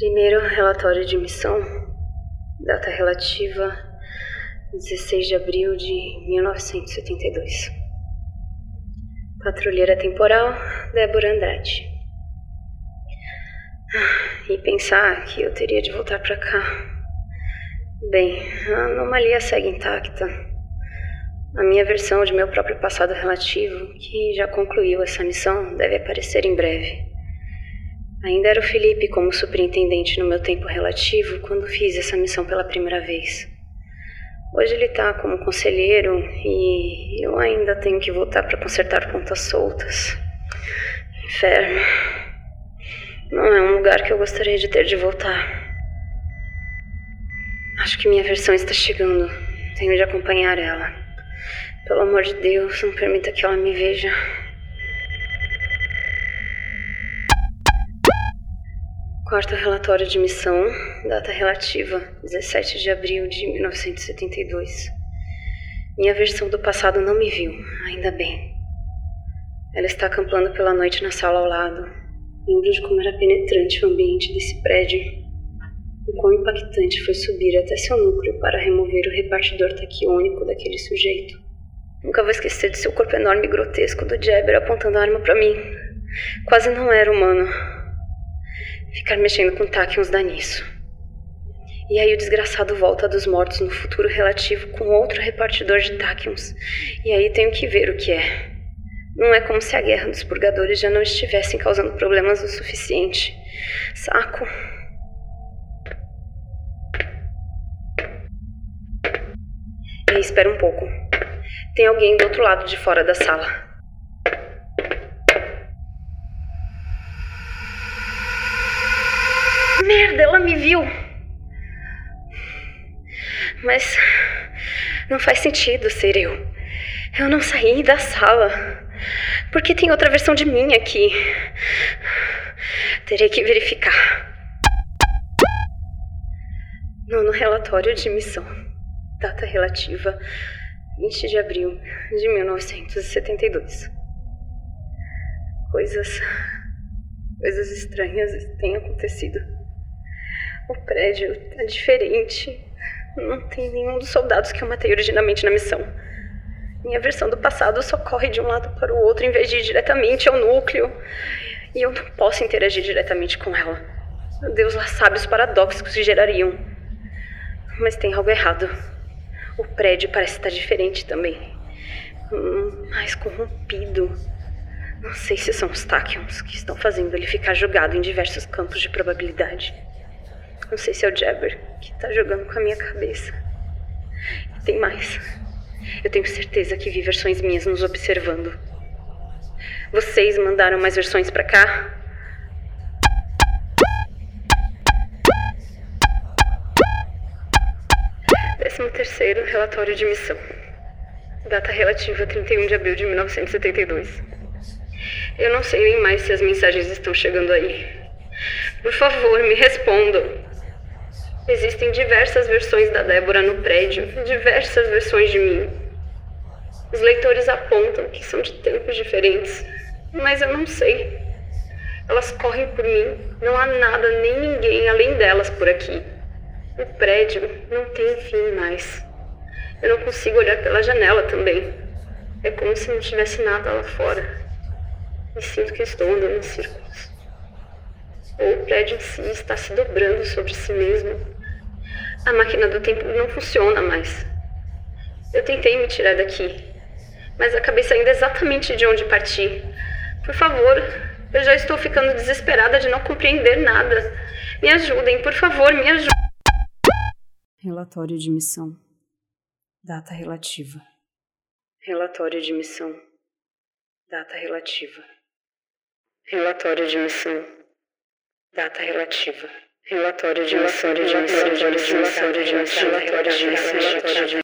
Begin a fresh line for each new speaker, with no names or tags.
Primeiro relatório de missão, data relativa 16 de abril de 1972. Patrulheira temporal, Débora Andrade. Ah, e pensar que eu teria de voltar para cá. Bem, a anomalia segue intacta. A minha versão de meu próprio passado relativo, que já concluiu essa missão, deve aparecer em breve. Ainda era o Felipe como superintendente no meu tempo relativo quando fiz essa missão pela primeira vez. Hoje ele está como conselheiro e eu ainda tenho que voltar para consertar pontas soltas. Inferno. Não é um lugar que eu gostaria de ter de voltar. Acho que minha versão está chegando. Tenho de acompanhar ela. Pelo amor de Deus, não permita que ela me veja. Quarto relatório de missão, data relativa, 17 de abril de 1972. Minha versão do passado não me viu, ainda bem. Ela está acampando pela noite na sala ao lado. Lembro de como era penetrante o ambiente desse prédio. O quão impactante foi subir até seu núcleo para remover o repartidor taquiônico daquele sujeito. Nunca vou esquecer de seu corpo enorme e grotesco do Jabber apontando a arma para mim. Quase não era humano. Ficar mexendo com táquions dá nisso. E aí o desgraçado volta dos mortos no futuro relativo com outro repartidor de táquions. E aí tenho que ver o que é. Não é como se a guerra dos purgadores já não estivessem causando problemas o suficiente. Saco. E espera um pouco. Tem alguém do outro lado de fora da sala. Merda, ela me viu. Mas não faz sentido ser eu. Eu não saí da sala. Porque tem outra versão de mim aqui. Terei que verificar. Nono relatório de missão. Data relativa 20 de abril de 1972. Coisas. Coisas estranhas têm acontecido. O prédio tá diferente. Não tem nenhum dos soldados que eu matei originalmente na missão. Minha versão do passado só corre de um lado para o outro em vez de ir diretamente ao núcleo. E eu não posso interagir diretamente com ela. Deus lá sabe os paradoxos que gerariam. Mas tem algo errado. O prédio parece estar diferente também. Hum, mais corrompido. Não sei se são os Tachyons que estão fazendo ele ficar jogado em diversos campos de probabilidade. Não sei se é o Jabber que tá jogando com a minha cabeça. E tem mais. Eu tenho certeza que vi versões minhas nos observando. Vocês mandaram mais versões para cá? Décimo terceiro relatório de missão. Data relativa 31 de abril de 1972. Eu não sei nem mais se as mensagens estão chegando aí. Por favor, me respondam. Existem diversas versões da Débora no prédio, diversas versões de mim. Os leitores apontam que são de tempos diferentes, mas eu não sei. Elas correm por mim, não há nada nem ninguém além delas por aqui. O prédio não tem fim mais. Eu não consigo olhar pela janela também. É como se não tivesse nada lá fora. E sinto que estou andando em círculos. Ou o prédio em si está se dobrando sobre si mesmo. A máquina do tempo não funciona mais. Eu tentei me tirar daqui, mas acabei saindo exatamente de onde parti. Por favor, eu já estou ficando desesperada de não compreender nada. Me ajudem, por favor, me ajudem. Relatório de missão. Data relativa. Relatório de missão. Data relativa. Relatório de missão. Data relativa. Relatório de relatório de relatório de relatório de relatório de relatório de